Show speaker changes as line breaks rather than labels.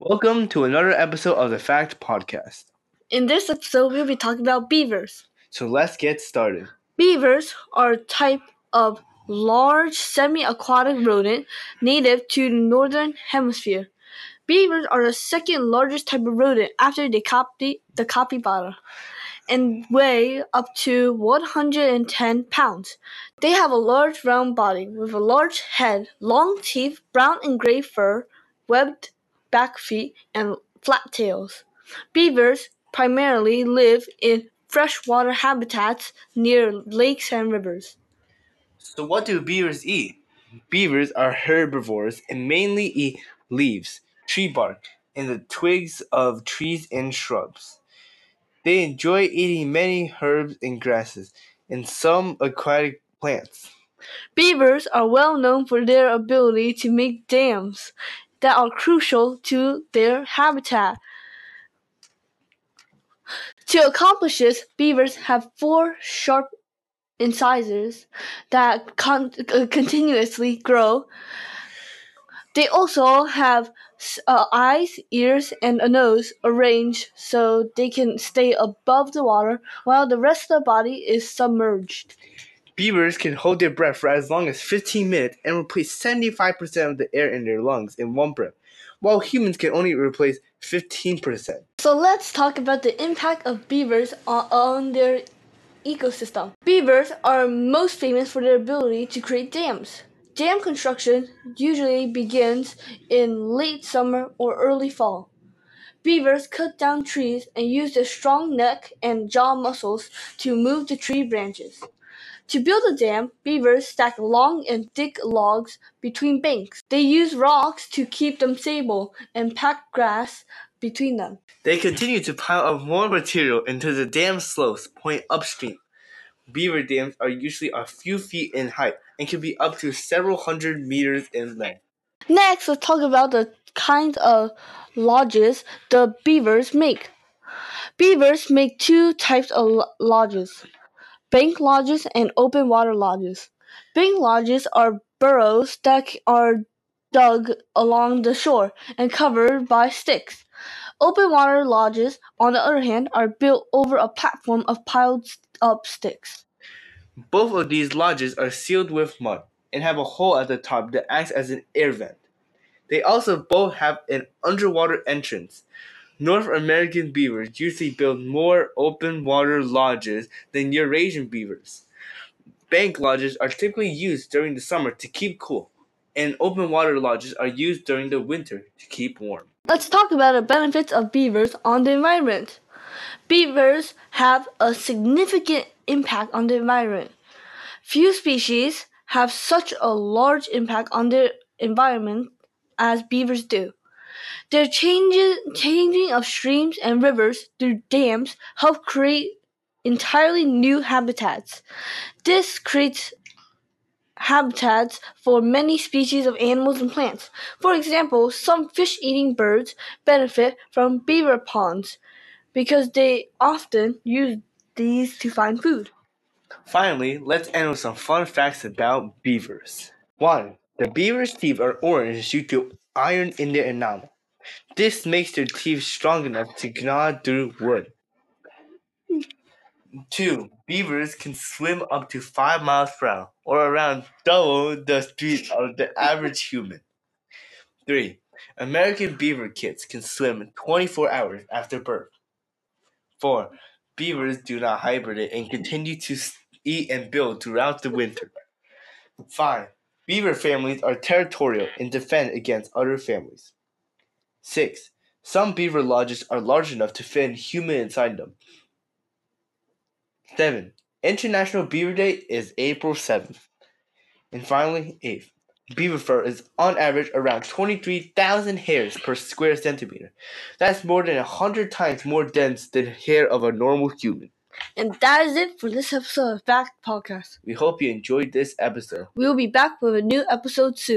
Welcome to another episode of the Fact Podcast.
In this episode, we'll be talking about beavers.
So let's get started.
Beavers are a type of large semi-aquatic rodent native to the northern hemisphere. Beavers are the second largest type of rodent after the, capi- the capybara and weigh up to 110 pounds. They have a large round body with a large head, long teeth, brown and gray fur, webbed back feet, and flat tails. Beavers primarily live in freshwater habitats near lakes and rivers.
So, what do beavers eat? Beavers are herbivores and mainly eat leaves, tree bark, and the twigs of trees and shrubs. They enjoy eating many herbs and grasses and some aquatic plants.
Beavers are well known for their ability to make dams that are crucial to their habitat. To accomplish this, beavers have four sharp incisors that con- uh, continuously grow. They also have uh, eyes, ears, and a nose arranged so they can stay above the water while the rest of the body is submerged.
Beavers can hold their breath for as long as 15 minutes and replace 75% of the air in their lungs in one breath, while humans can only replace 15%.
So let's talk about the impact of beavers on, on their ecosystem. Beavers are most famous for their ability to create dams. Dam construction usually begins in late summer or early fall. Beavers cut down trees and use their strong neck and jaw muscles to move the tree branches. To build a dam, beavers stack long and thick logs between banks. They use rocks to keep them stable and pack grass between them.
They continue to pile up more material into the dam slopes point upstream. Beaver dams are usually a few feet in height and can be up to several hundred meters in length.
Next, let's talk about the kinds of lodges the beavers make. Beavers make two types of lodges bank lodges and open water lodges. Bank lodges are burrows that are dug along the shore and covered by sticks. Open water lodges, on the other hand, are built over a platform of piled up sticks.
Both of these lodges are sealed with mud and have a hole at the top that acts as an air vent. They also both have an underwater entrance. North American beavers usually build more open water lodges than Eurasian beavers. Bank lodges are typically used during the summer to keep cool, and open water lodges are used during the winter to keep warm.
Let's talk about the benefits of beavers on the environment. Beavers have a significant impact on the environment. Few species have such a large impact on the environment as beavers do. Their changing, changing of streams and rivers through dams help create entirely new habitats. This creates habitats for many species of animals and plants. For example, some fish eating birds benefit from beaver ponds because they often use these to find food.
Finally, let's end with some fun facts about beavers. 1. The beaver's teeth are orange due to iron in their enamel. This makes their teeth strong enough to gnaw through wood. 2. Beavers can swim up to 5 miles per hour, or around double the speed of the average human. 3. American beaver kids can swim 24 hours after birth. 4. Beavers do not hibernate and continue to eat and build throughout the winter. 5. Beaver families are territorial and defend against other families. 6. Some beaver lodges are large enough to fit a human inside them. 7. International Beaver Day is April 7th. And finally, 8. Beaver fur is on average around 23,000 hairs per square centimeter. That's more than 100 times more dense than hair of a normal human.
And that is it for this episode of Fact Podcast.
We hope you enjoyed this episode.
We will be back with a new episode soon.